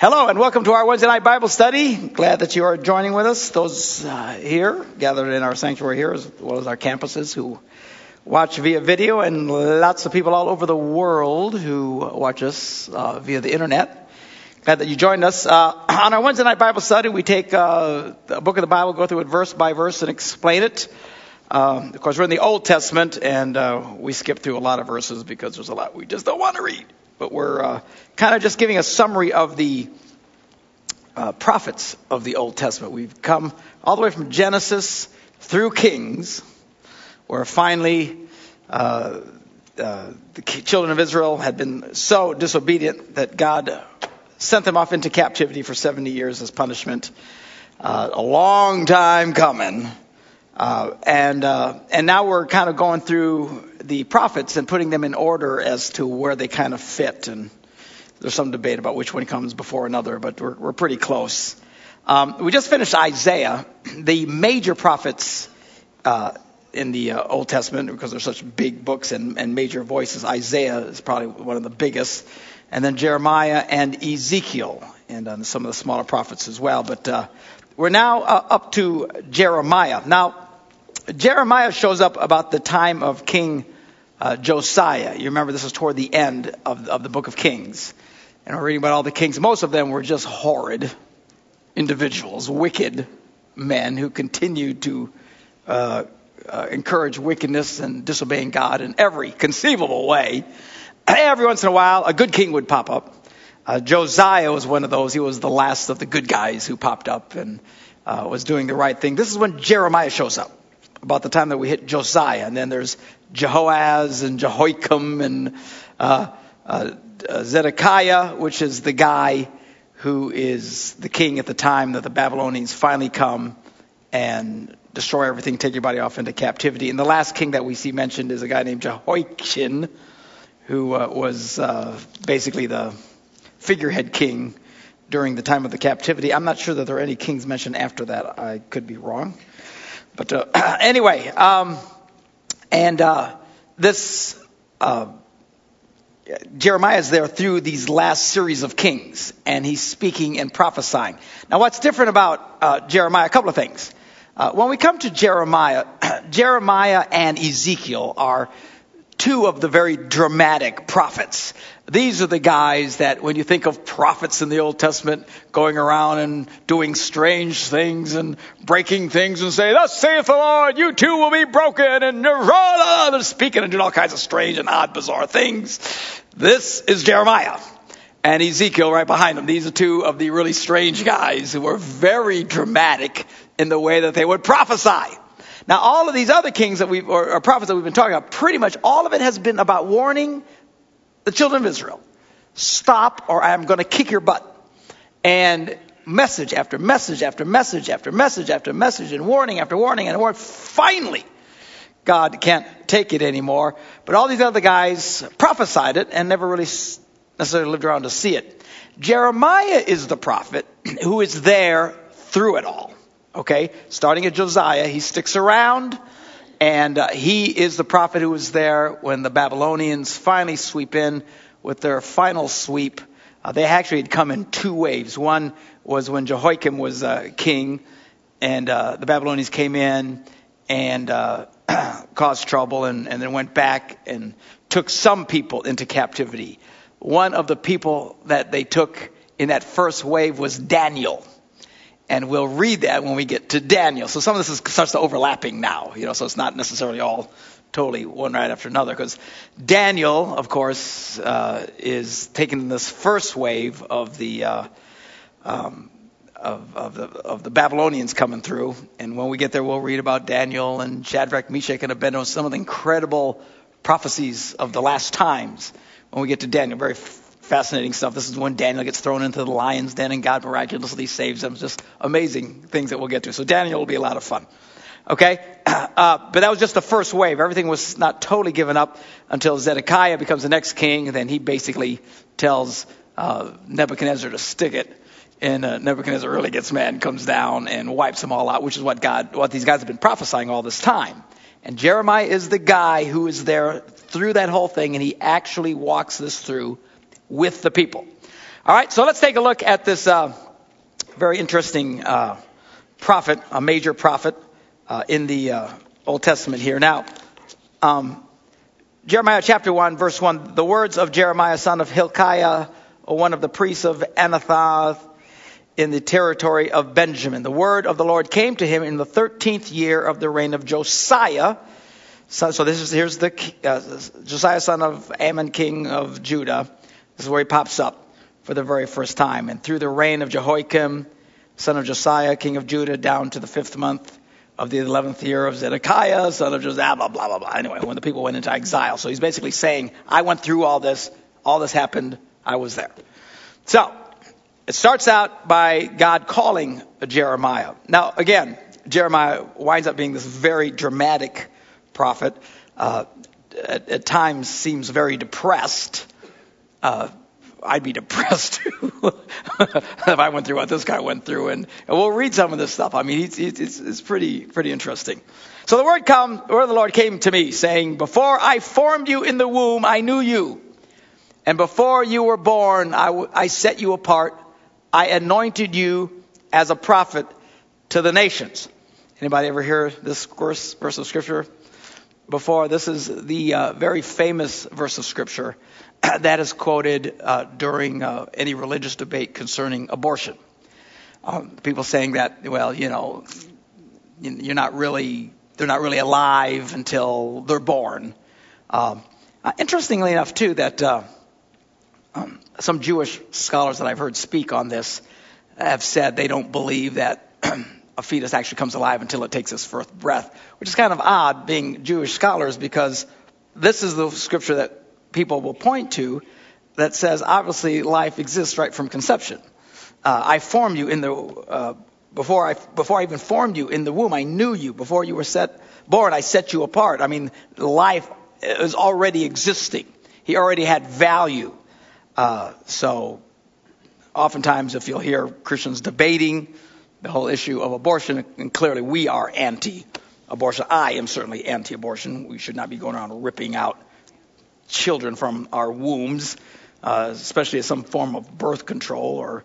Hello and welcome to our Wednesday night Bible study. Glad that you are joining with us. Those uh, here, gathered in our sanctuary here, as well as our campuses who watch via video, and lots of people all over the world who watch us uh, via the internet. Glad that you joined us. Uh, on our Wednesday night Bible study, we take uh, a book of the Bible, go through it verse by verse, and explain it. Um, of course, we're in the Old Testament, and uh, we skip through a lot of verses because there's a lot we just don't want to read but we're uh, kind of just giving a summary of the uh, prophets of the Old Testament. We've come all the way from Genesis through Kings, where finally uh, uh the children of Israel had been so disobedient that God sent them off into captivity for 70 years as punishment. Uh, a long time coming. Uh, and and now we're kind of going through the prophets and putting them in order as to where they kind of fit. And there's some debate about which one comes before another, but we're, we're pretty close. Um, we just finished Isaiah, the major prophets uh, in the uh, Old Testament, because they're such big books and, and major voices. Isaiah is probably one of the biggest, and then Jeremiah and Ezekiel, and uh, some of the smaller prophets as well. But uh, we're now uh, up to Jeremiah. Now, Jeremiah shows up about the time of King uh, Josiah. You remember this is toward the end of, of the book of Kings. And we're reading about all the kings. Most of them were just horrid individuals, wicked men who continued to uh, uh, encourage wickedness and disobeying God in every conceivable way. Every once in a while, a good king would pop up. Uh, Josiah was one of those. He was the last of the good guys who popped up and uh, was doing the right thing. This is when Jeremiah shows up about the time that we hit Josiah. And then there's Jehoaz and Jehoiakim and uh, uh, Zedekiah, which is the guy who is the king at the time that the Babylonians finally come and destroy everything, take everybody off into captivity. And the last king that we see mentioned is a guy named Jehoiachin, who uh, was uh, basically the figurehead king during the time of the captivity. I'm not sure that there are any kings mentioned after that. I could be wrong. But uh, anyway, um, and uh, this uh, Jeremiah is there through these last series of kings, and he's speaking and prophesying. Now, what's different about uh, Jeremiah? A couple of things. Uh, when we come to Jeremiah, Jeremiah and Ezekiel are two of the very dramatic prophets. These are the guys that when you think of prophets in the Old Testament going around and doing strange things and breaking things and say, thus saith the Lord, you too will be broken and they're speaking and doing all kinds of strange and odd, bizarre things. This is Jeremiah and Ezekiel right behind them. These are two of the really strange guys who were very dramatic in the way that they would prophesy. Now, all of these other kings that we or, or prophets that we've been talking about, pretty much all of it has been about warning the children of Israel. Stop or I'm going to kick your butt. And message after message after message after message after message and warning after warning and warning. Finally, God can't take it anymore. But all these other guys prophesied it and never really necessarily lived around to see it. Jeremiah is the prophet who is there through it all. Okay, starting at Josiah, he sticks around, and uh, he is the prophet who was there when the Babylonians finally sweep in with their final sweep. Uh, they actually had come in two waves. One was when Jehoiakim was uh, king, and uh, the Babylonians came in and uh, caused trouble, and, and then went back and took some people into captivity. One of the people that they took in that first wave was Daniel and we'll read that when we get to Daniel. So some of this is, starts to overlapping now, you know, so it's not necessarily all totally one right after another, because Daniel, of course, uh, is taking this first wave of the uh, um, of, of, the of the Babylonians coming through, and when we get there, we'll read about Daniel and Shadrach, Meshach, and Abednego, some of the incredible prophecies of the last times. When we get to Daniel, very fascinating stuff. This is when Daniel gets thrown into the lion's den and God miraculously saves him. Just amazing things that we'll get to. So Daniel will be a lot of fun. Okay? Uh, but that was just the first wave. Everything was not totally given up until Zedekiah becomes the next king. Then he basically tells uh, Nebuchadnezzar to stick it. And uh, Nebuchadnezzar really gets mad and comes down and wipes them all out, which is what God, what these guys have been prophesying all this time. And Jeremiah is the guy who is there through that whole thing, and he actually walks this through with the people. All right, so let's take a look at this uh, very interesting uh, prophet, a major prophet uh, in the uh, Old Testament here. Now, um, Jeremiah chapter 1, verse 1, the words of Jeremiah, son of Hilkiah, one of the priests of Anathoth in the territory of Benjamin. The word of the Lord came to him in the 13th year of the reign of Josiah. So, so this is, here's the, uh, Josiah, son of Amon king of Judah. This is where he pops up for the very first time. And through the reign of Jehoiakim, son of Josiah, king of Judah, down to the fifth month of the 11th year of Zedekiah, son of Josiah, blah, blah, blah, blah. Anyway, when the people went into exile. So he's basically saying, I went through all this, all this happened, I was there. So, it starts out by God calling Jeremiah. Now, again, Jeremiah winds up being this very dramatic prophet. Uh, at, at, times seems very depressed. Uh, I'd be depressed if I went through what this guy went through. And, and we'll read some of this stuff. I mean, it's, it's, it's pretty, pretty interesting. So the word come, the word of the Lord came to me saying, before I formed you in the womb, I knew you. And before you were born, I, w- I set you apart. I anointed you as a prophet to the nations. Anybody ever hear this verse, verse of scripture before? This is the uh, very famous verse of scripture that is quoted uh, during uh, any religious debate concerning abortion. Um, people saying that, well, you know, you're not really, they're not really alive until they're born. Um, uh, interestingly enough, too, that uh, um, some Jewish scholars that I've heard speak on this have said they don't believe that a fetus actually comes alive until it takes its first breath, which is kind of odd being Jewish scholars because this is the scripture that people will point to that says obviously life exists right from conception. Uh, I formed you in the uh, before I before I even formed you in the womb. I knew you before you were set born. I set you apart. I mean, life is already existing. He already had value. Uh, so, oftentimes, if you'll hear Christians debating the whole issue of abortion, and clearly we are anti-abortion. I am certainly anti-abortion. We should not be going around ripping out children from our wombs, uh, especially as some form of birth control or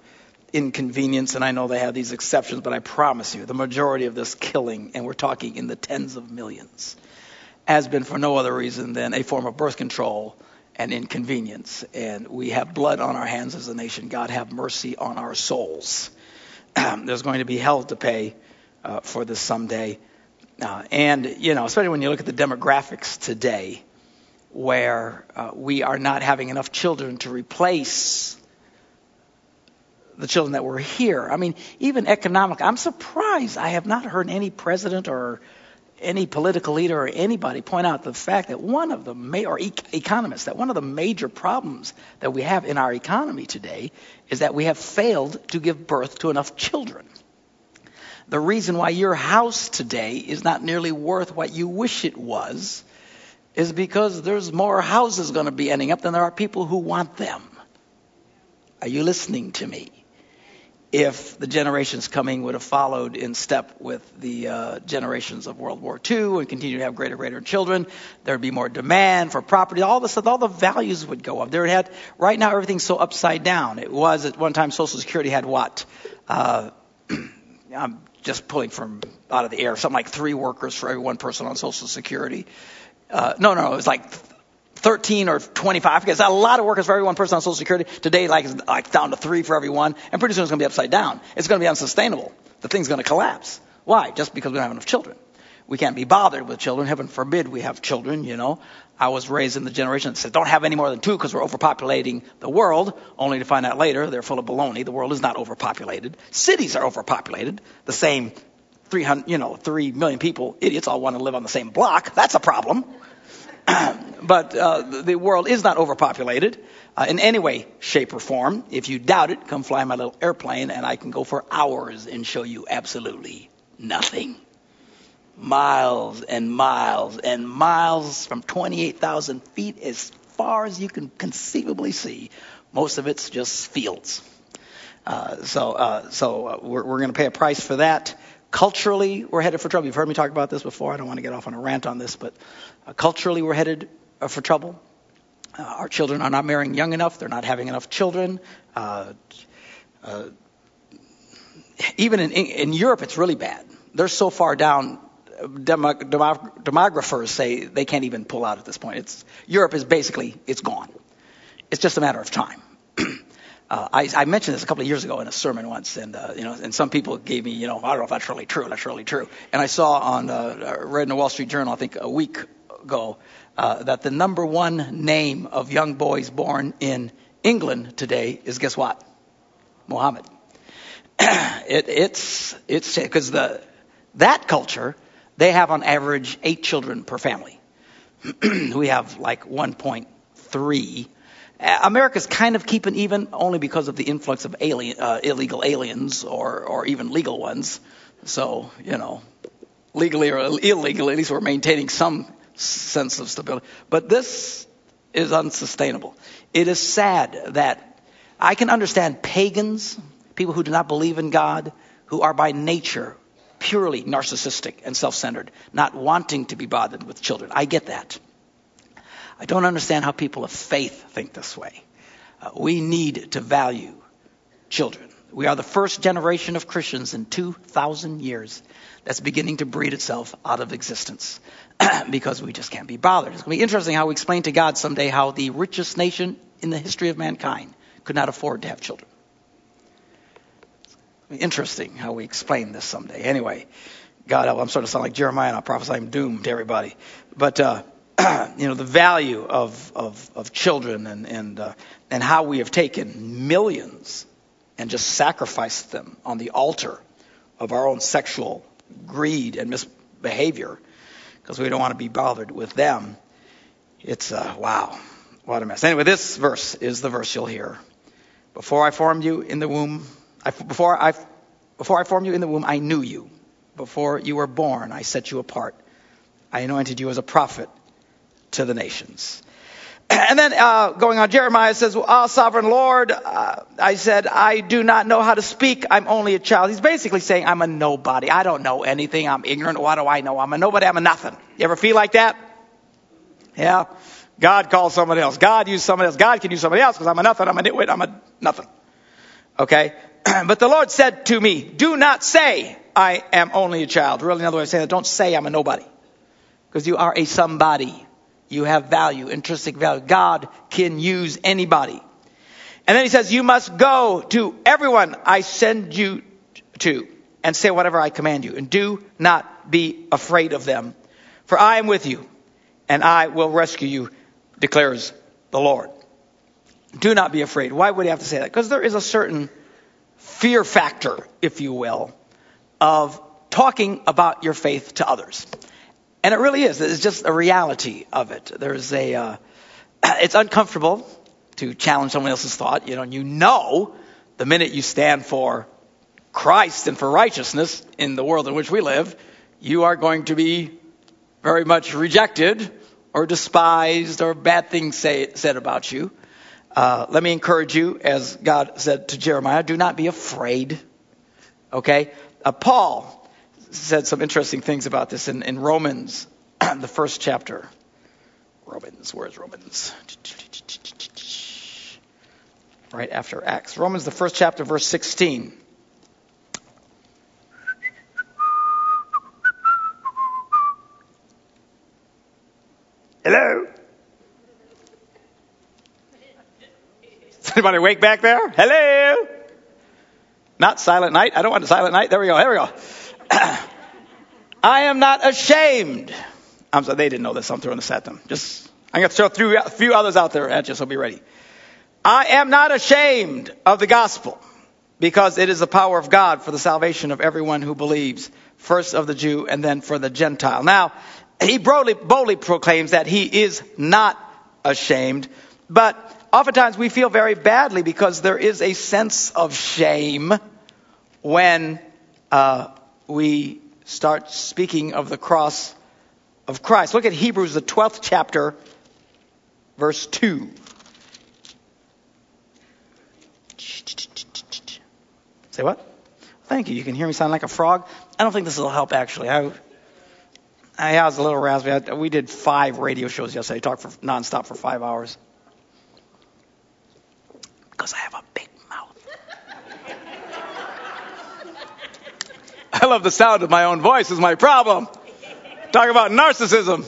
inconvenience. And I know they have these exceptions, but I promise you, the majority of this killing, and we're talking in the tens of millions, has been for no other reason than a form of birth control and inconvenience. And we have blood on our hands as a nation. God have mercy on our souls. There's going to be hell to pay uh, for this someday. Uh, and, you know, especially when you look at the demographics today, where uh, we are not having enough children to replace the children that were here. I mean, even economic. I'm surprised I have not heard any president or any political leader or anybody point out the fact that one of the ma- or e- economists that one of the major problems that we have in our economy today is that we have failed to give birth to enough children. The reason why your house today is not nearly worth what you wish it was is because there's more houses going to be ending up than there are people who want them. Are you listening to me? If the generations coming would have followed in step with the uh, generations of World War II and continue to have greater, greater children, there'd be more demand for property. All stuff, all the values would go up. There had right now everything's so upside down. It was at one time Social Security had what? Uh, I'm just pulling from out of the air, something like three workers for every one person on Social Security uh, no, no, it was like 13 or 25. Because a lot of workers for every one person on Social Security. Today, like, like down to three for every one. And pretty soon it's going to be upside down. It's going to be unsustainable. The thing's going to collapse. Why? Just because we don't have enough children. We can't be bothered with children. Heaven forbid we have children, you know. I was raised in the generation that said, don't have any more than two because we're overpopulating the world, only to find out later they're full of baloney. The world is not overpopulated. Cities are overpopulated. The same 300, you know, 3 million people, idiots all want to live on the same block. That's a problem. but uh, the world is not overpopulated uh, in any way, shape, or form. If you doubt it, come fly my little airplane and I can go for hours and show you absolutely nothing. Miles and miles and miles from 28,000 feet as far as you can conceivably see. Most of it's just fields. Uh, so, uh, so uh, we're, we're going to pay a price for that. Culturally, we're headed for trouble. You've heard me talk about this before. I don't want to get off on a rant on this, but uh, culturally, we're headed uh, for trouble. Uh, our children are not marrying young enough. They're not having enough children. Uh, uh, even in, in Europe, it's really bad. They're so far down. Demo, demo, demographers say they can't even pull out at this point. It's Europe is basically it's gone. It's just a matter of time. Uh, I, I, mentioned this a couple of years ago in a sermon once, and uh, you know, and some people gave me, you know, I don't know if that's really true. That's really true. And I saw on, uh, read in the Wall Street Journal, I think a week ago, uh, that the number one name of young boys born in England today is guess what? Mohammed. it, it's it's because the that culture they have on average eight children per family. we have like 1.3 America's kind of keeping even only because of the influx of alien, uh, illegal aliens or, or even legal ones. So, you know, legally or illegally, at least we're maintaining some sense of stability. But this is unsustainable. It is sad that I can understand pagans, people who do not believe in God, who are by nature purely narcissistic and self centered, not wanting to be bothered with children. I get that. I don't understand how people of faith think this way. Uh, we need to value children. We are the first generation of Christians in 2,000 years that's beginning to breed itself out of existence because we just can't be bothered. It's going to be interesting how we explain to God someday how the richest nation in the history of mankind could not afford to have children. Interesting how we explain this someday. Anyway, God, I'm sort of sound like Jeremiah and I'll prophesy I'm doomed to everybody. But, uh, you know, the value of, of, of children and, and, uh, and how we have taken millions and just sacrificed them on the altar of our own sexual greed and misbehavior because we don't want to be bothered with them. It's, uh, wow, what a mess. Anyway, this verse is the verse you'll hear. Before I formed you in the womb, I, before, I, before I formed you in the womb, I knew you. Before you were born, I set you apart. I anointed you as a prophet to the nations. And then uh, going on, Jeremiah says, well, oh, sovereign Lord, uh, I said, I do not know how to speak. I'm only a child. He's basically saying, I'm a nobody. I don't know anything. I'm ignorant. What do I know? I'm a nobody. I'm a nothing. You ever feel like that? Yeah. God calls somebody else. God used somebody else. God can use somebody else because I'm a nothing. I'm a nitwit. I'm a nothing. Okay. but the Lord said to me, do not say I am only a child. Really another way of saying that, don't say I'm a nobody. Because you are a somebody. You have value, intrinsic value. God can use anybody. And then he says, you must go to everyone I send you to and say whatever I command you and do not be afraid of them. For I am with you and I will rescue you, declares the Lord. Do not be afraid. Why would he have to say that? Because there is a certain fear factor, if you will, of talking about your faith to others. And it really is. It's just a reality of it. There's a, uh, it's uncomfortable to challenge someone else's thought. You know, and you know the minute you stand for Christ and for righteousness in the world in which we live, you are going to be very much rejected or despised or bad things say, said about you. Uh, let me encourage you, as God said to Jeremiah, do not be afraid. Okay? Uh, Paul said some interesting things about this in, in Romans, the first chapter. Romans, where's Romans? Right after Acts. Romans, the first chapter, verse 16. Hello? Is anybody awake back there? Hello? Not silent night. I don't want a silent night. There we go. There we go. I am not ashamed. I'm sorry, they didn't know this. I'm throwing this at them. Just, I'm going to throw a few others out there at you, so be ready. I am not ashamed of the gospel because it is the power of God for the salvation of everyone who believes, first of the Jew and then for the Gentile. Now, he boldly, boldly proclaims that he is not ashamed, but oftentimes we feel very badly because there is a sense of shame when uh, we start speaking of the cross of Christ. Look at Hebrews, the 12th chapter, verse 2. Say what? Thank you. You can hear me sound like a frog. I don't think this will help, actually. I, I was a little raspy. I, we did five radio shows yesterday. I talked for, nonstop for five hours. Because I have a big love the sound of my own voice is my problem. Talk about narcissism.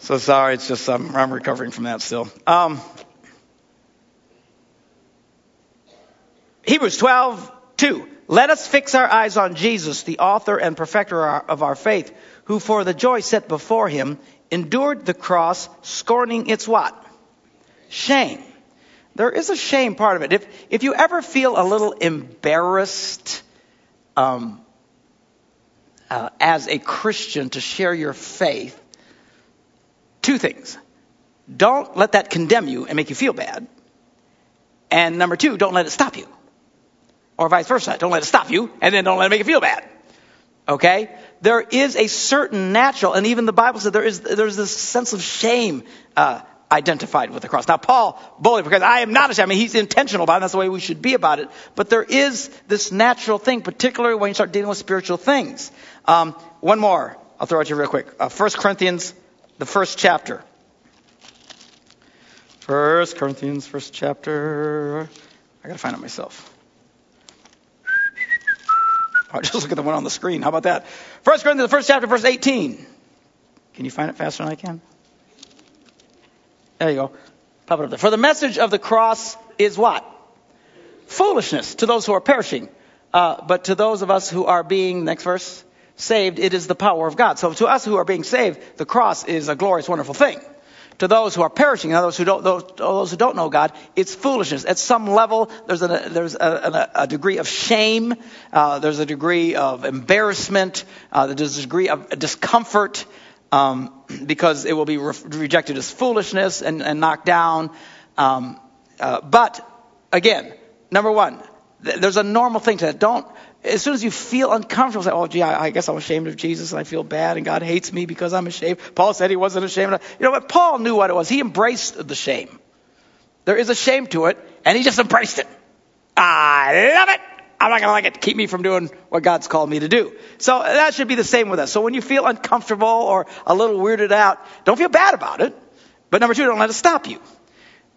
So sorry, it's just I'm, I'm recovering from that still. Um, Hebrews 12, 2. Let us fix our eyes on Jesus, the author and perfecter of our faith, who for the joy set before him endured the cross, scorning its what? Shame. There is a shame part of it. If, if you ever feel a little embarrassed um, uh, as a Christian to share your faith, two things. Don't let that condemn you and make you feel bad. And number two, don't let it stop you. Or vice versa. Don't let it stop you and then don't let it make you feel bad. Okay? There is a certain natural, and even the Bible said there is, there's this sense of shame, uh, identified with the cross. Now, Paul boldly, because I am not ashamed. I mean, he's intentional about it. That's the way we should be about it. But there is this natural thing, particularly when you start dealing with spiritual things. Um, one more. I'll throw it to you real quick. Uh, 1 Corinthians the first chapter. First Corinthians, first chapter. I gotta find it myself. I'll just look at the one on the screen. How about that? First Corinthians, the first chapter, verse 18. Can you find it faster than I can? There you go. Pop it up there. For the message of the cross is what? Foolishness to those who are perishing. Uh, but to those of us who are being, next verse, saved, it is the power of God. So to us who are being saved, the cross is a glorious, wonderful thing. To those who are perishing, and those who don't, those, those who don't know God, it's foolishness. At some level, there's, a, there's a, a, degree of shame, uh, there's a degree of embarrassment, uh, there's a degree of discomfort, um, because it will be re- rejected as foolishness and, and knocked down. Um, uh, but again, number one, th- there's a normal thing to that. Don't as soon as you feel uncomfortable, say, oh, gee, I, I, guess I'm ashamed of Jesus and I feel bad and God hates me because I'm ashamed. Paul said he wasn't ashamed. Of, you know what? Paul knew what it was. He embraced the shame. There is a shame to it and he just embraced it. I love it. I'm not going to let it keep me from doing what God's called me to do. So that should be the same with us. So when you feel uncomfortable or a little weirded out, don't feel bad about it. But number two, don't let it stop you.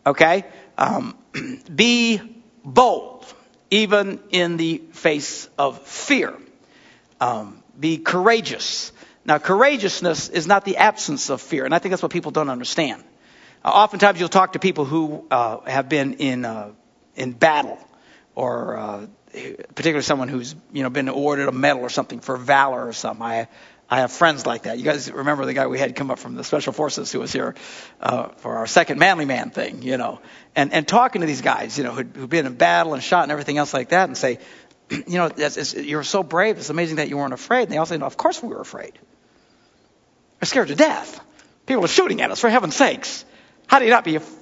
Okay? Um, be bold even in the face of fear. Um, be courageous. Now, courageousness is not the absence of fear, and I think that's what people don't understand. Uh, oftentimes, you'll talk to people who uh, have been in uh, in battle, or uh, particularly someone who's you know been awarded a medal or something for valor or something. I I have friends like that. You guys remember the guy we had come up from the special forces who was here uh, for our second manly man thing, you know, and and talking to these guys, you know, who'd, who'd been in battle and shot and everything else like that, and say, you know, it's, it's, you're so brave. It's amazing that you weren't afraid. And they all say, no, of course we were afraid. We're scared to death. People are shooting at us. For heaven's sakes, how do you not be? Af-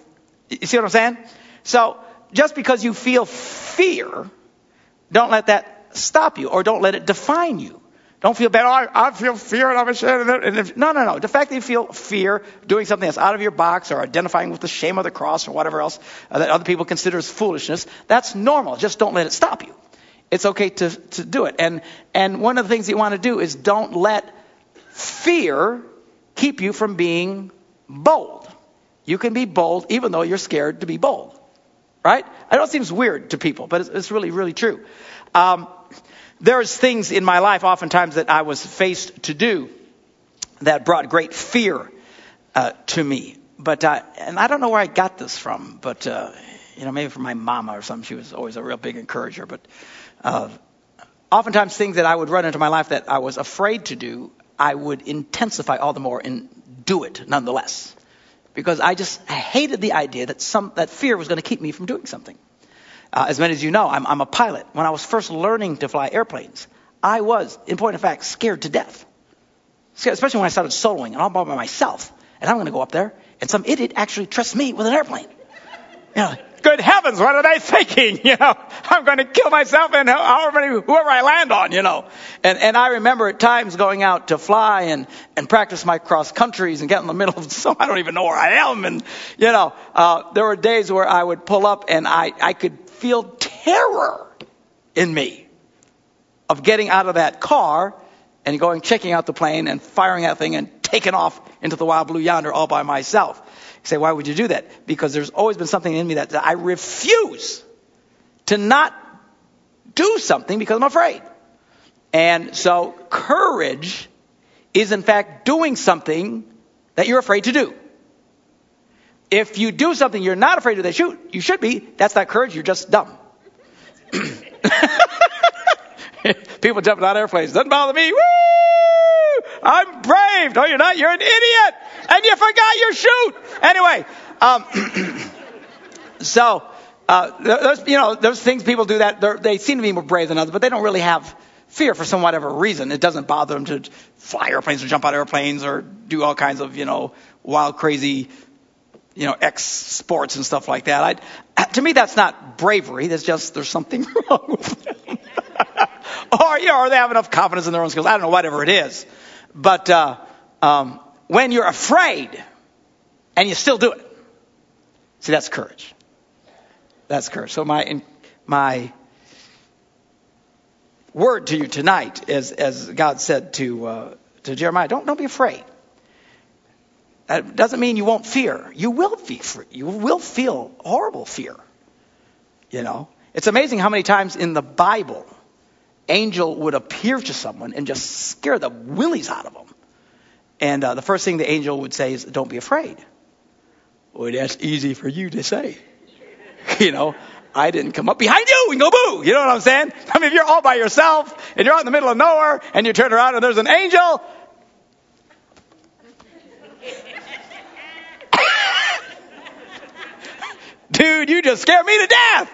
you see what I'm saying? So just because you feel fear, don't let that stop you, or don't let it define you. Don't feel bad. Oh, I, I feel fear and I'm ashamed. And if, no, no, no. The fact that you feel fear doing something that's out of your box or identifying with the shame of the cross or whatever else uh, that other people consider as foolishness, that's normal. Just don't let it stop you. It's okay to, to do it. And, and one of the things you want to do is don't let fear keep you from being bold. You can be bold even though you're scared to be bold. Right? I know it seems weird to people, but it's, it's really, really true. Um, there's things in my life oftentimes that I was faced to do that brought great fear uh, to me. But uh, and I don't know where I got this from, but uh, you know maybe from my mama or something. She was always a real big encourager. But uh, oftentimes things that I would run into my life that I was afraid to do, I would intensify all the more and do it nonetheless, because I just hated the idea that some that fear was going to keep me from doing something. Uh, as many as you know, I'm, I'm a pilot. When I was first learning to fly airplanes, I was, in point of fact, scared to death. Especially when I started soloing and all by myself. And I'm going to go up there, and some idiot actually trusts me with an airplane. You know, good heavens, what are they thinking? You know, I'm going to kill myself and however whoever I land on, you know. And, and I remember at times going out to fly and, and practice my cross countries and get in the middle of some, I don't even know where I am. And, you know, uh, there were days where I would pull up and I, I could feel terror in me of getting out of that car and going checking out the plane and firing that thing and taking off into the wild blue yonder all by myself. You say, why would you do that? Because there's always been something in me that, that I refuse to not do something because I'm afraid. And so courage is in fact doing something that you're afraid to do. If you do something you're not afraid to that shoot, you should be, that's not courage, you're just dumb. People jumping out of airplanes, doesn't bother me. Woo! I'm brave. No, you're not. You're an idiot. And you forgot your chute. Anyway, um, so, uh, there's, you know, there's things people do that they seem to be more brave than others, but they don't really have fear for some whatever reason. It doesn't bother them to fly airplanes or jump out of airplanes or do all kinds of, you know, wild, crazy, you know, X sports and stuff like that. I, to me, that's not bravery. That's just there's something wrong with them. or, you know, or they have enough confidence in their own skills. I don't know, whatever it is. But uh, um, when you're afraid and you still do it, see, that's courage. That's courage. So my my word to you tonight is, as God said to uh, to Jeremiah, don't don't be afraid. That doesn't mean you won't fear. You will fear. You will feel horrible fear. You know, it's amazing how many times in the Bible angel would appear to someone and just scare the willies out of them. And uh, the first thing the angel would say is, "Don't be afraid." Well, that's easy for you to say. you know, I didn't come up behind you and go boo. You know what I'm saying? I mean, if you're all by yourself and you're out in the middle of nowhere and you turn around and there's an angel. Dude, you just scared me to death.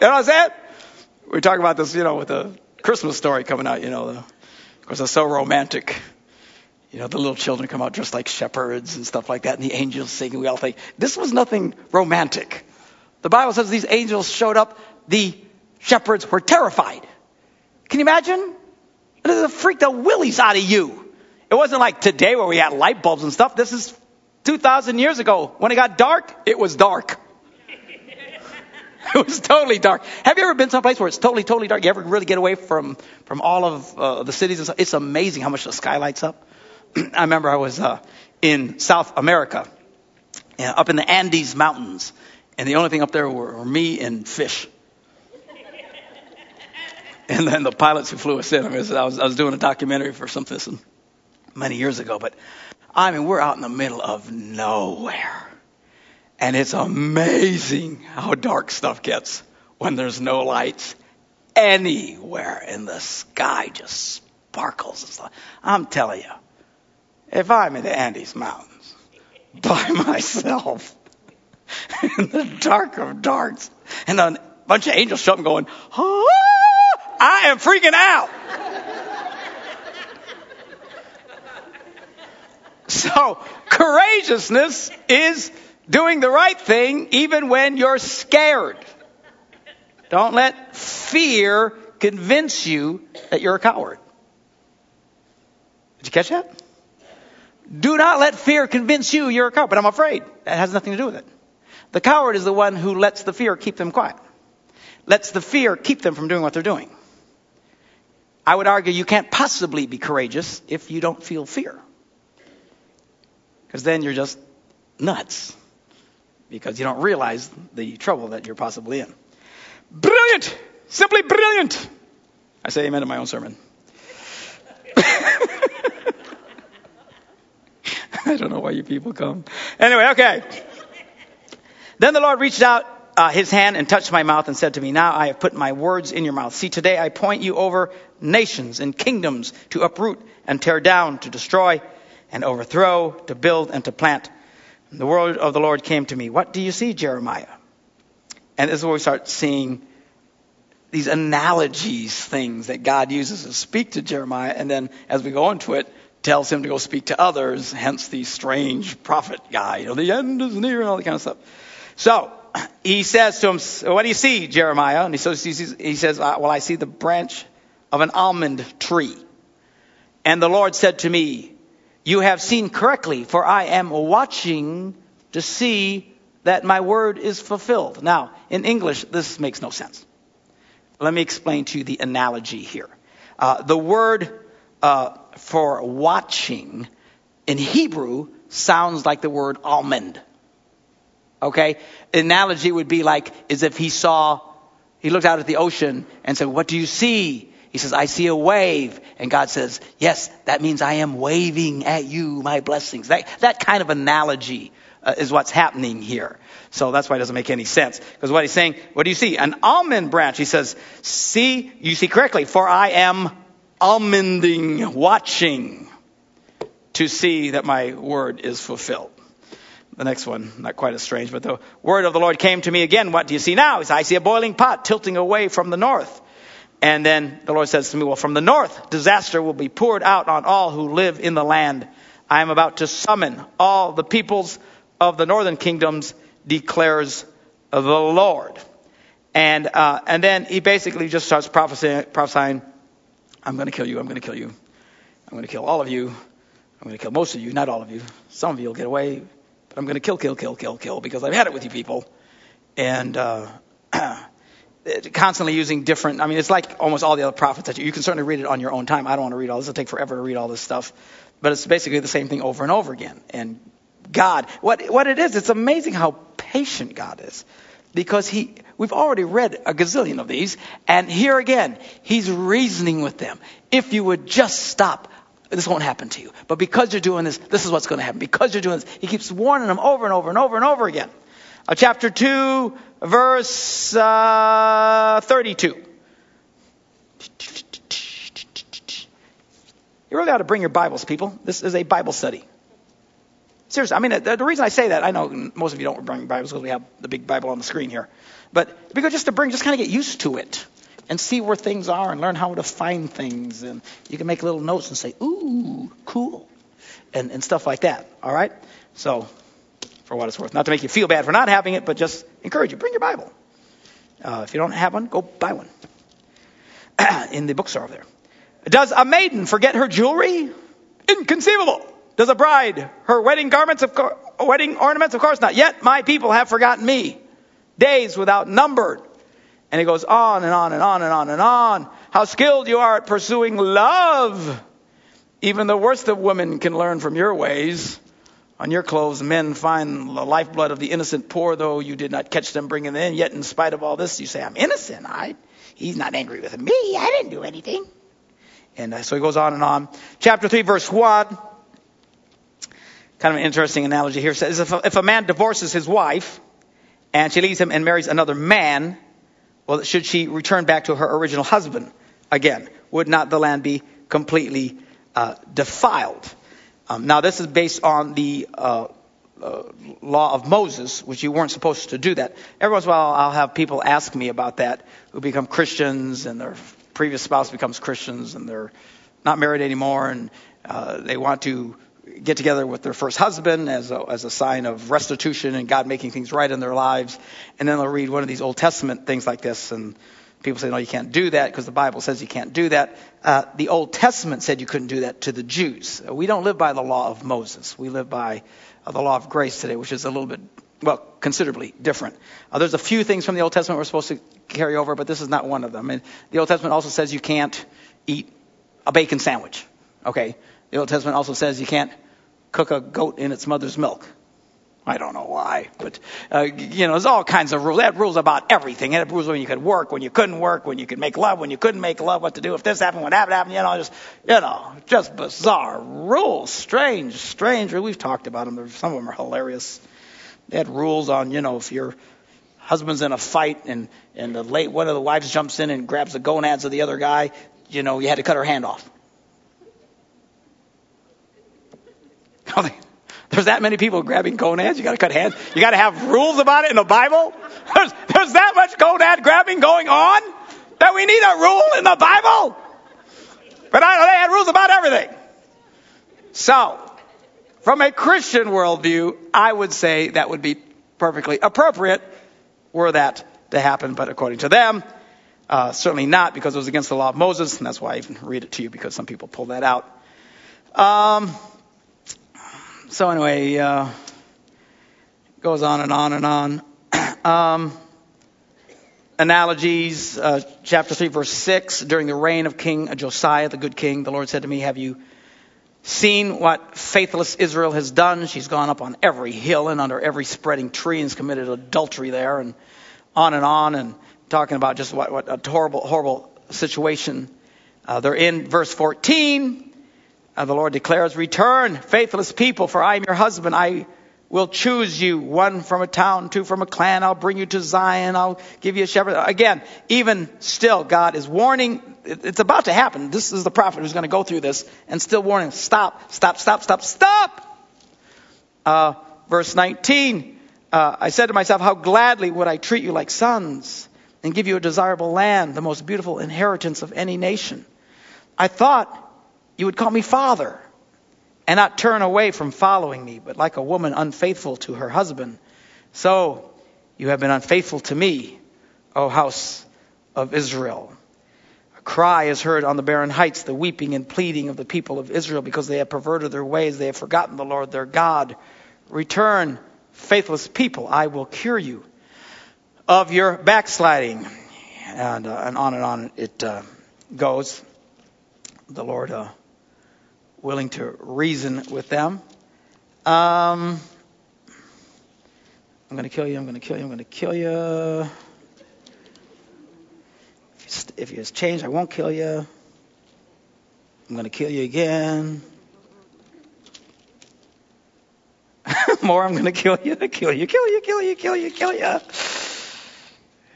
You know what I'm saying? We talk about this, you know, with the Christmas story coming out, you know, the, it's so romantic. You know, the little children come out dressed like shepherds and stuff like that, and the angels sing. and We all think this was nothing romantic. The Bible says these angels showed up, the shepherds were terrified. Can you imagine? It freaked the willies out of you. It wasn't like today where we had light bulbs and stuff. This is 2,000 years ago. When it got dark, it was dark. it was totally dark. Have you ever been someplace where it's totally, totally dark? You ever really get away from, from all of uh, the cities and stuff? It's amazing how much the sky lights up. I remember I was uh, in South America, uh, up in the Andes Mountains, and the only thing up there were, were me and fish. and then the pilots who flew us in. I, mean, I, was, I was doing a documentary for something many years ago, but I mean, we're out in the middle of nowhere. And it's amazing how dark stuff gets when there's no lights anywhere and the sky just sparkles. I'm telling you, if I'm in the Andes Mountains by myself in the dark of darks and a bunch of angels show up and going, ah, I am freaking out. so courageousness is doing the right thing even when you're scared. Don't let fear convince you that you're a coward. Did you catch that? Do not let fear convince you you're a coward, but I'm afraid. That has nothing to do with it. The coward is the one who lets the fear keep them quiet. Lets the fear keep them from doing what they're doing. I would argue you can't possibly be courageous if you don't feel fear. Because then you're just nuts. Because you don't realize the trouble that you're possibly in. Brilliant! Simply brilliant! I say amen to my own sermon. I don't know why you people come. Anyway, okay. Then the Lord reached out uh, his hand and touched my mouth and said to me, Now I have put my words in your mouth. See, today I point you over nations and kingdoms to uproot and tear down, to destroy and overthrow, to build and to plant. And the word of the Lord came to me. What do you see, Jeremiah? And this is where we start seeing these analogies, things that God uses to speak to Jeremiah. And then as we go into it, tells him to go speak to others, hence the strange prophet guy. You know, the end is near and all that kind of stuff. So he says to him, What do you see, Jeremiah? And he says, he says Well, I see the branch of an almond tree. And the Lord said to me, You have seen correctly, for I am watching to see that my word is fulfilled. Now, in English, this makes no sense. Let me explain to you the analogy here. Uh, the word uh, for watching in Hebrew sounds like the word almond. Okay? Analogy would be like as if he saw, he looked out at the ocean and said, What do you see? He says, I see a wave. And God says, yes, that means I am waving at you my blessings. That, that kind of analogy uh, is what's happening here. So that's why it doesn't make any sense. Because what he's saying, what do you see? An almond branch. He says, see, you see correctly, for I am almonding, watching to see that my word is fulfilled. The next one, not quite as strange, but the word of the Lord came to me again. What do you see now? He says, I see a boiling pot tilting away from the north. And then the Lord says to me, Well, from the north, disaster will be poured out on all who live in the land. I am about to summon all the peoples of the northern kingdoms, declares the Lord. And, uh, and then he basically just starts prophesying, prophesying I'm going to kill you, I'm going to kill you, I'm going to kill all of you, I'm going to kill most of you, not all of you. Some of you will get away, but I'm going to kill, kill, kill, kill, kill, because I've had it with you people. And, uh, constantly using different, I mean, it's like almost all the other prophets that you, you can certainly read it on your own time. I don't want to read all this. It'll take forever to read all this stuff. But it's basically the same thing over and over again. And God, what, what it is, it's amazing how patient God is. Because he, we've already read a gazillion of these, and here again, he's reasoning with them. If you would just stop, this won't happen to you. But because you're doing this, this is what's going to happen. Because you're doing this, he keeps warning them over and over and over and over again. Uh, chapter 2, verse uh, 32. You really ought to bring your Bibles, people. This is a Bible study. Seriously, I mean, the, the reason I say that, I know most of you don't bring Bibles because we have the big Bible on the screen here. But because just to bring, just kind of get used to it and see where things are and learn how to find things. And you can make little notes and say, ooh, cool, and, and stuff like that. All right? So, for what it's worth. Not to make you feel bad for not having it, but just encourage you. Bring your Bible. Uh, if you don't have one, go buy one. In the bookstore over there. Does a maiden forget her jewelry? Inconceivable. Does a bride her wedding garments of wedding ornaments? Of course not. Yet my people have forgotten me. Days without number. And he goes on and on and on and on and on. How skilled you are at pursuing love. Even the worst of women can learn from your ways. On your clothes, men find the lifeblood of the innocent poor, though you did not catch them bringing them in. Yet, in spite of all this, you say, I'm innocent. I, he's not angry with me. I didn't do anything. And uh, so he goes on and on. Chapter 3, verse 1 kind of an interesting analogy here. says if a, if a man divorces his wife and she leaves him and marries another man, well, should she return back to her original husband again? Would not the land be completely uh, defiled? Um, now, this is based on the uh, uh, law of Moses, which you weren't supposed to do that. Every once in a while, I'll have people ask me about that who become Christians and their previous spouse becomes Christians and they're not married anymore and uh, they want to get together with their first husband as a, as a sign of restitution and God making things right in their lives. And then they'll read one of these Old Testament things like this, and people say, no, you can't do that because the Bible says you can't do that. Uh, the Old Testament said you couldn't do that to the Jews. We don't live by the law of Moses. We live by uh, the law of grace today, which is a little bit, well, considerably different. Uh, there's a few things from the Old Testament we're supposed to carry over, but this is not one of them. And the Old Testament also says you can't eat a bacon sandwich. Okay? The Old Testament also says you can't cook a goat in its mother's milk. I don't know why, but uh, you know, there's all kinds of rules. Had rules about everything. Had rules when you could work, when you couldn't work, when you could make love, when you couldn't make love, what to do if this happened, what happened, happened. You know, just you know, just bizarre rules, strange, strange. We've talked about them. Some of them are hilarious. They had rules on, you know, if your husband's in a fight and and the late one of the wives jumps in and grabs the gonads of the other guy, you know, you had to cut her hand off. There's that many people grabbing gonads. You got to cut hands. You got to have rules about it in the Bible. There's, there's that much gonad grabbing going on that we need a rule in the Bible. But I, they had rules about everything. So, from a Christian worldview, I would say that would be perfectly appropriate were that to happen. But according to them, uh, certainly not because it was against the law of Moses, and that's why I even read it to you because some people pull that out. Um, so anyway, uh, goes on and on and on. um, analogies, uh, chapter 3, verse 6. During the reign of King Josiah, the good king, the Lord said to me, Have you seen what faithless Israel has done? She's gone up on every hill and under every spreading tree and has committed adultery there, and on and on, and talking about just what, what a horrible, horrible situation. Uh, they're in verse 14. Uh, the Lord declares, Return, faithless people, for I am your husband. I will choose you, one from a town, two from a clan. I'll bring you to Zion. I'll give you a shepherd. Again, even still, God is warning. It's about to happen. This is the prophet who's going to go through this and still warning. Stop, stop, stop, stop, stop. Uh, verse 19. Uh, I said to myself, how gladly would I treat you like sons and give you a desirable land, the most beautiful inheritance of any nation. I thought you would call me father and not turn away from following me, but like a woman unfaithful to her husband. So you have been unfaithful to me, O house of Israel. A cry is heard on the barren heights, the weeping and pleading of the people of Israel because they have perverted their ways. They have forgotten the Lord their God. Return, faithless people, I will cure you of your backsliding. And, uh, and on and on it uh, goes. The Lord uh, willing to reason with them. Um, I'm going to kill you, I'm going to kill you, I'm going to kill you. If you change, I won't kill you. I'm going to kill you again. More, I'm going to kill you, kill you, kill you, kill you, kill you, kill you.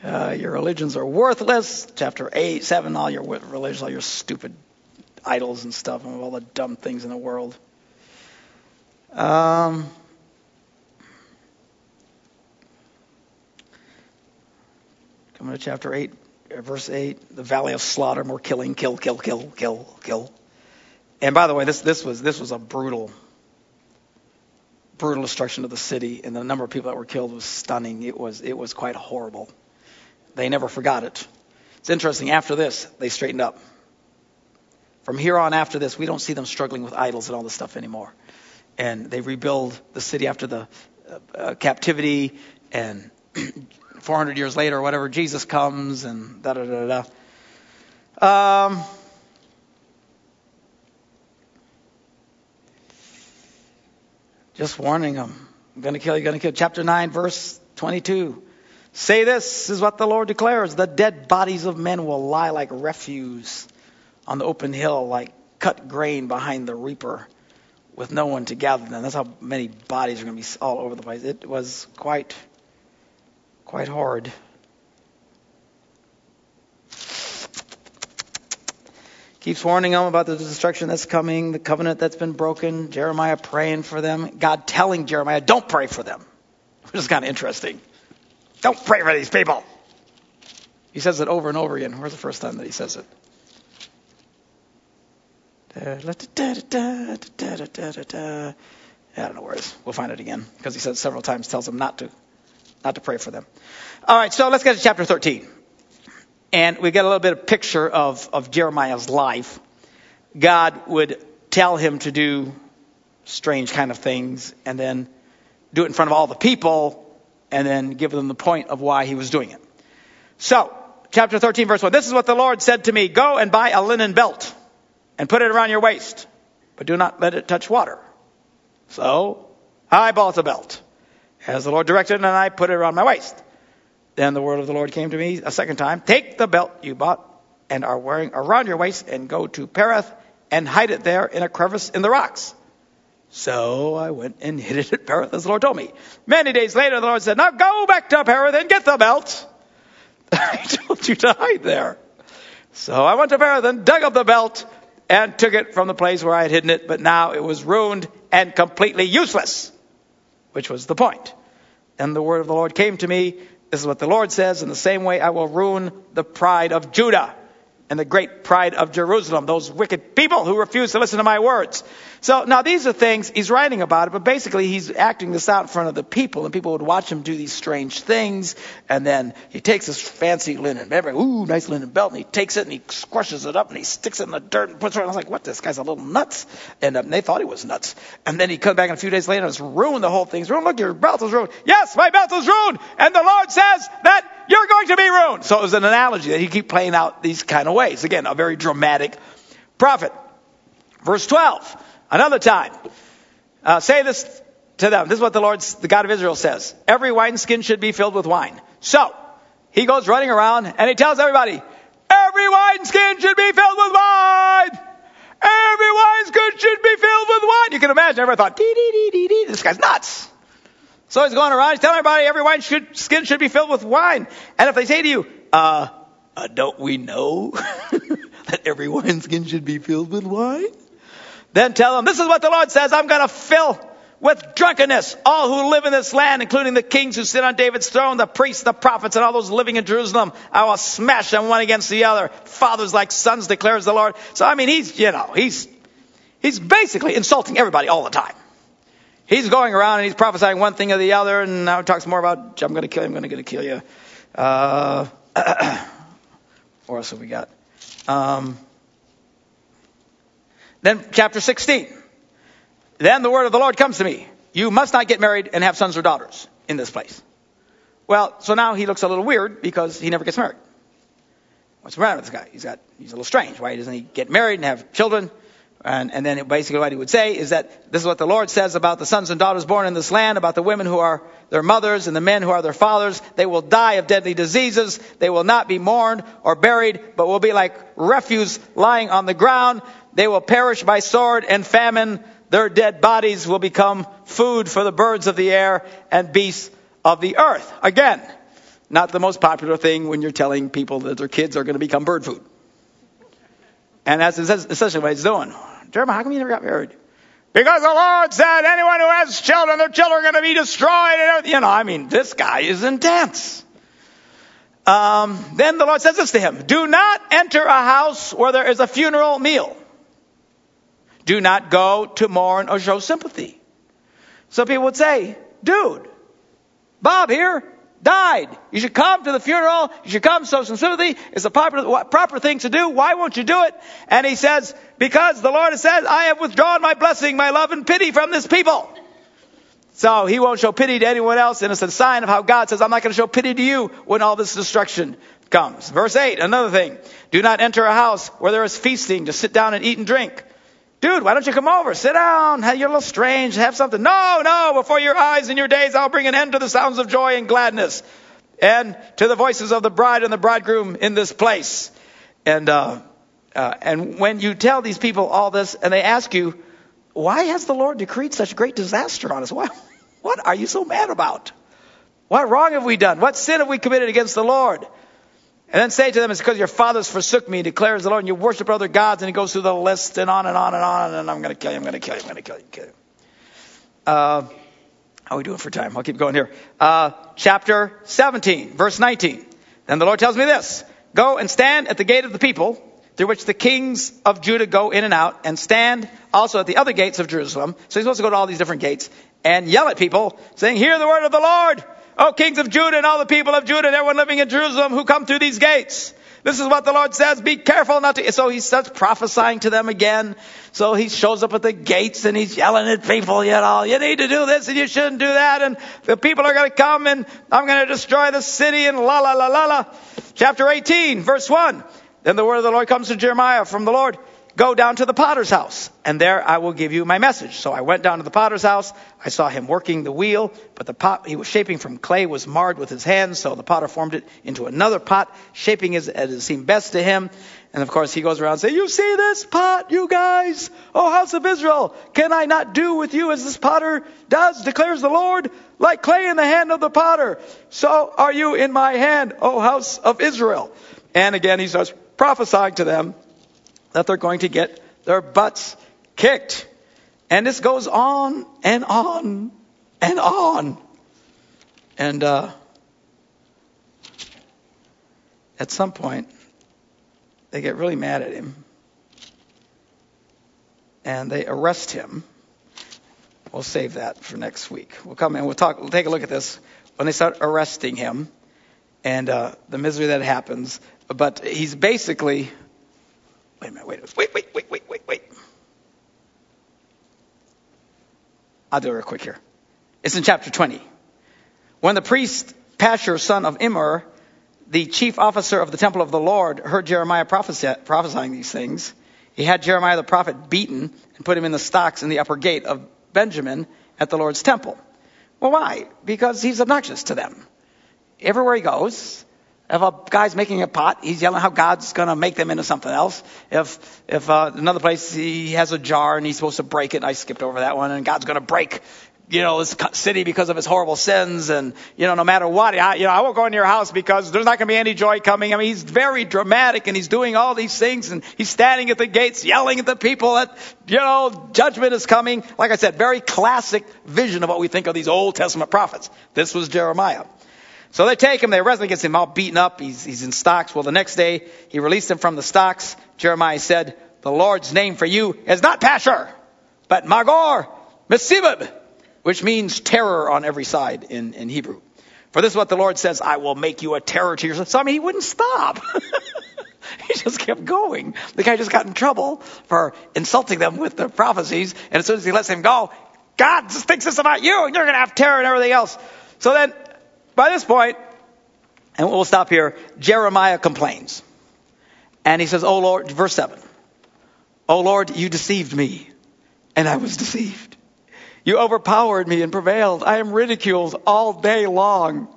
Uh, your religions are worthless. Chapter 8, 7, all your religions, all your stupid idols and stuff and all the dumb things in the world. Um, coming to chapter 8, verse 8, the valley of slaughter, more killing, kill, kill, kill, kill, kill. And by the way, this, this was this was a brutal, brutal destruction of the city, and the number of people that were killed was stunning. It was it was quite horrible. They never forgot it. It's interesting. After this, they straightened up. From here on after this, we don't see them struggling with idols and all this stuff anymore. And they rebuild the city after the uh, uh captivity, and 400 years later, or whatever, Jesus comes, and da da da da. Um, just warning them. I'm going to kill you, going to kill. Chapter 9, verse 22. Say this is what the Lord declares the dead bodies of men will lie like refuse on the open hill like cut grain behind the reaper with no one to gather them. That's how many bodies are going to be all over the place. It was quite, quite hard. Keeps warning them about the destruction that's coming, the covenant that's been broken, Jeremiah praying for them, God telling Jeremiah, don't pray for them. Which is kind of interesting. Don't pray for these people. He says it over and over again. Where's the first time that he says it? I don't know where it is. We'll find it again because he says several times, tells them not to, not to pray for them. All right, so let's get to chapter 13. And we get a little bit of picture of, of Jeremiah's life. God would tell him to do strange kind of things and then do it in front of all the people and then give them the point of why he was doing it. So, chapter 13 verse 1. This is what the Lord said to me. Go and buy a linen belt and put it around your waist, but do not let it touch water. So I bought the belt, as the Lord directed, and I put it around my waist. Then the word of the Lord came to me a second time. Take the belt you bought and are wearing around your waist and go to Perath and hide it there in a crevice in the rocks. So I went and hid it at Perath as the Lord told me. Many days later the Lord said, now go back to Perath and get the belt. I told you to hide there. So I went to Perath and dug up the belt and took it from the place where I had hidden it, but now it was ruined and completely useless, which was the point. And the word of the Lord came to me. This is what the Lord says. In the same way, I will ruin the pride of Judah and the great pride of Jerusalem, those wicked people who refuse to listen to my words. So now these are things he's writing about it, but basically he's acting this out in front of the people, and people would watch him do these strange things, and then he takes this fancy linen, ooh, nice linen belt, and he takes it and he squashes it up and he sticks it in the dirt and puts it. on. I was like, what? This guy's a little nuts, and um, they thought he was nuts. And then he comes back a few days later and it's ruined the whole thing. It's ruined. Look, your belt is ruined. Yes, my belt is ruined, and the Lord says that you're going to be ruined. So it was an analogy that he keep playing out these kind of ways. Again, a very dramatic prophet. Verse 12, another time. Uh, say this to them. This is what the Lord, the God of Israel says. Every wineskin should be filled with wine. So, he goes running around and he tells everybody, Every wineskin should be filled with wine. Every wineskin should be filled with wine. You can imagine, everyone thought, dee, dee, dee, dee, dee. This guy's nuts. So he's going around, he's telling everybody every wine should, skin should be filled with wine. And if they say to you, uh, uh don't we know that every wineskin should be filled with wine? Then tell them, this is what the Lord says, I'm gonna fill with drunkenness all who live in this land, including the kings who sit on David's throne, the priests, the prophets, and all those living in Jerusalem. I will smash them one against the other. Fathers like sons declares the Lord. So I mean, he's, you know, he's, he's basically insulting everybody all the time. He's going around and he's prophesying one thing or the other, and now he talks more about, I'm going to kill you, I'm going to kill you. Uh, what else have we got? Um, then chapter 16. Then the word of the Lord comes to me. You must not get married and have sons or daughters in this place. Well, so now he looks a little weird because he never gets married. What's the matter with this guy? He's got, he's a little strange. Why doesn't he get married and have children? And, and then basically what he would say is that this is what the Lord says about the sons and daughters born in this land, about the women who are their mothers and the men who are their fathers. They will die of deadly diseases. They will not be mourned or buried, but will be like refuse lying on the ground. They will perish by sword and famine. Their dead bodies will become food for the birds of the air and beasts of the earth. Again, not the most popular thing when you're telling people that their kids are going to become bird food. And that's essentially what he's doing. Jeremiah, how come you never got married? Because the Lord said anyone who has children, their children are going to be destroyed. And You know, I mean, this guy is intense. Um, then the Lord says this to him Do not enter a house where there is a funeral meal. Do not go to mourn or show sympathy. Some people would say, dude, Bob here died. You should come to the funeral. You should come show some sympathy. It's a proper, proper thing to do. Why won't you do it? And he says, because the Lord has said, I have withdrawn my blessing, my love and pity from this people. So he won't show pity to anyone else, and it's a sign of how God says, I'm not going to show pity to you when all this destruction comes. Verse 8, another thing. Do not enter a house where there is feasting to sit down and eat and drink Dude, why don't you come over? Sit down. You're a little strange. Have something. No, no. Before your eyes and your days, I'll bring an end to the sounds of joy and gladness and to the voices of the bride and the bridegroom in this place. And, uh, uh, and when you tell these people all this and they ask you, why has the Lord decreed such great disaster on us? Why, what are you so mad about? What wrong have we done? What sin have we committed against the Lord? And then say to them, it's because your fathers forsook me, declares the Lord, and you worship other gods. And he goes through the list and on and on and on. And I'm going to kill you, I'm going to kill you, I'm going to kill you, kill you. Uh, how are we doing for time? I'll keep going here. Uh, chapter 17, verse 19. Then the Lord tells me this Go and stand at the gate of the people, through which the kings of Judah go in and out, and stand also at the other gates of Jerusalem. So he's supposed to go to all these different gates and yell at people, saying, Hear the word of the Lord. O kings of Judah and all the people of Judah and everyone living in Jerusalem who come through these gates. This is what the Lord says. Be careful not to. So he starts prophesying to them again. So he shows up at the gates and he's yelling at people, you know, you need to do this and you shouldn't do that. And the people are going to come and I'm going to destroy the city and la la la la la. Chapter 18, verse 1. Then the word of the Lord comes to Jeremiah from the Lord. Go down to the potter's house, and there I will give you my message. So I went down to the potter's house. I saw him working the wheel, but the pot he was shaping from clay was marred with his hands, so the potter formed it into another pot, shaping it as it seemed best to him. And of course, he goes around saying, You see this pot, you guys? O house of Israel, can I not do with you as this potter does, declares the Lord? Like clay in the hand of the potter, so are you in my hand, O house of Israel. And again, he starts prophesying to them that they're going to get their butts kicked. And this goes on and on and on. And uh, at some point, they get really mad at him. And they arrest him. We'll save that for next week. We'll come and we'll talk. We'll take a look at this when they start arresting him and uh, the misery that happens. But he's basically Wait a minute, wait, wait, wait, wait, wait, wait, wait. I'll do it real quick here. It's in chapter 20. When the priest Pashur, son of Immer, the chief officer of the temple of the Lord, heard Jeremiah prophesying these things, he had Jeremiah the prophet beaten and put him in the stocks in the upper gate of Benjamin at the Lord's temple. Well, why? Because he's obnoxious to them. Everywhere he goes, If a guy's making a pot, he's yelling how God's going to make them into something else. If if uh, another place he has a jar and he's supposed to break it, I skipped over that one, and God's going to break you know, this city because of his horrible sins. And, you know, no matter what, I, you know, I won't go into your house because there's not going to be any joy coming. I mean, he's very dramatic and he's doing all these things and he's standing at the gates yelling at the people that, you know, judgment is coming. Like I said, very classic vision of what we think of these Old Testament prophets. This was Jeremiah. So they take him, they arrest him, gets him all beaten up, he's, he's in stocks. Well, the next day, he released him from the stocks. Jeremiah said, the Lord's name for you is not Pashur, but Magor, Missabib, which means terror on every side in, in Hebrew. For this is what the Lord says, I will make you a terror to yourself. So, I mean, he wouldn't stop. he just kept going. The guy just got in trouble for insulting them with the prophecies. And as soon as he lets him go, God just thinks this about you and you're going to have terror and everything else. So then by this point, and we'll stop here, Jeremiah complains. And he says, Oh Lord, verse 7. Oh Lord, you deceived me, and I was deceived. You overpowered me and prevailed. I am ridiculed all day long.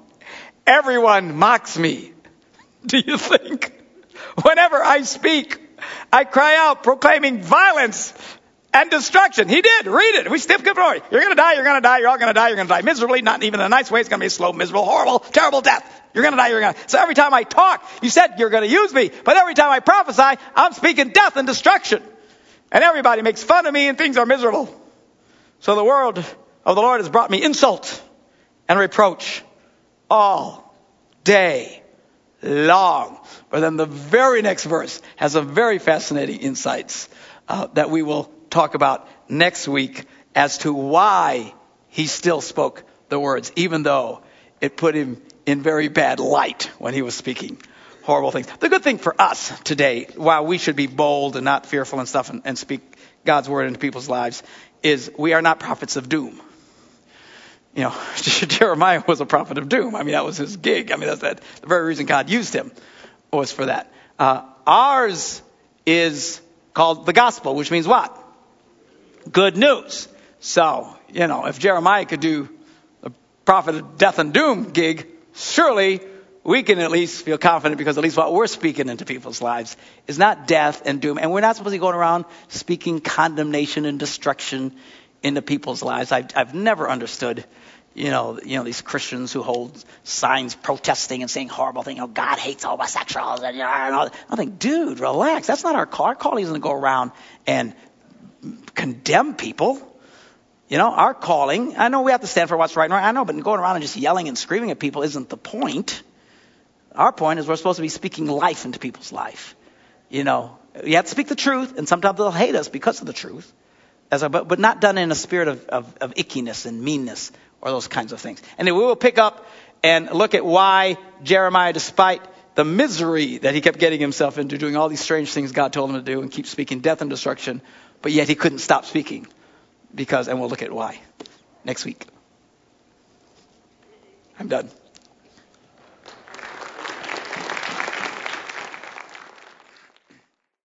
Everyone mocks me. Do you think? Whenever I speak, I cry out proclaiming violence and destruction. He did. Read it. We stiff good glory. You're going to die. You're going to die. You're all going to die. You're going to die miserably. Not even in a nice way. It's going to be a slow, miserable, horrible, terrible death. You're going to die. You're going to. So every time I talk, you said you're going to use me. But every time I prophesy, I'm speaking death and destruction. And everybody makes fun of me and things are miserable. So the word of the Lord has brought me insult and reproach all day long. But then the very next verse has a very fascinating insights uh, that we will talk about next week as to why he still spoke the words, even though it put him in very bad light when he was speaking horrible things. The good thing for us today, while we should be bold and not fearful and stuff and, and speak God's word into people's lives, is we are not prophets of doom. You know, Jeremiah was a prophet of doom. I mean, that was his gig. I mean, that's that, the very reason God used him was for that. Uh, ours is called the gospel, which means what? Good news. So, you know, if Jeremiah could do the prophet of death and doom gig, surely we can at least feel confident because at least what we're speaking into people's lives is not death and doom. And we're not supposed to be going around speaking condemnation and destruction into people's lives. I've, I've never understood, you know, you know, these Christians who hold signs protesting and saying horrible things. Oh, God hates homosexuals. And, you know, and all. I think, dude, relax. That's not our call. Our call isn't to go around and condemn people. You know, our calling, I know we have to stand for what's right and right. I know, but going around and just yelling and screaming at people isn't the point. Our point is we're supposed to be speaking life into people's life. You know, you have to speak the truth, and sometimes they'll hate us because of the truth, as a, but, but not done in a spirit of, of, of ickiness and meanness or those kinds of things. And then we will pick up and look at why Jeremiah, despite the misery that he kept getting himself into, doing all these strange things God told him to do, and keep speaking death and destruction, but yet he couldn't stop speaking because, and we'll look at why next week. I'm done.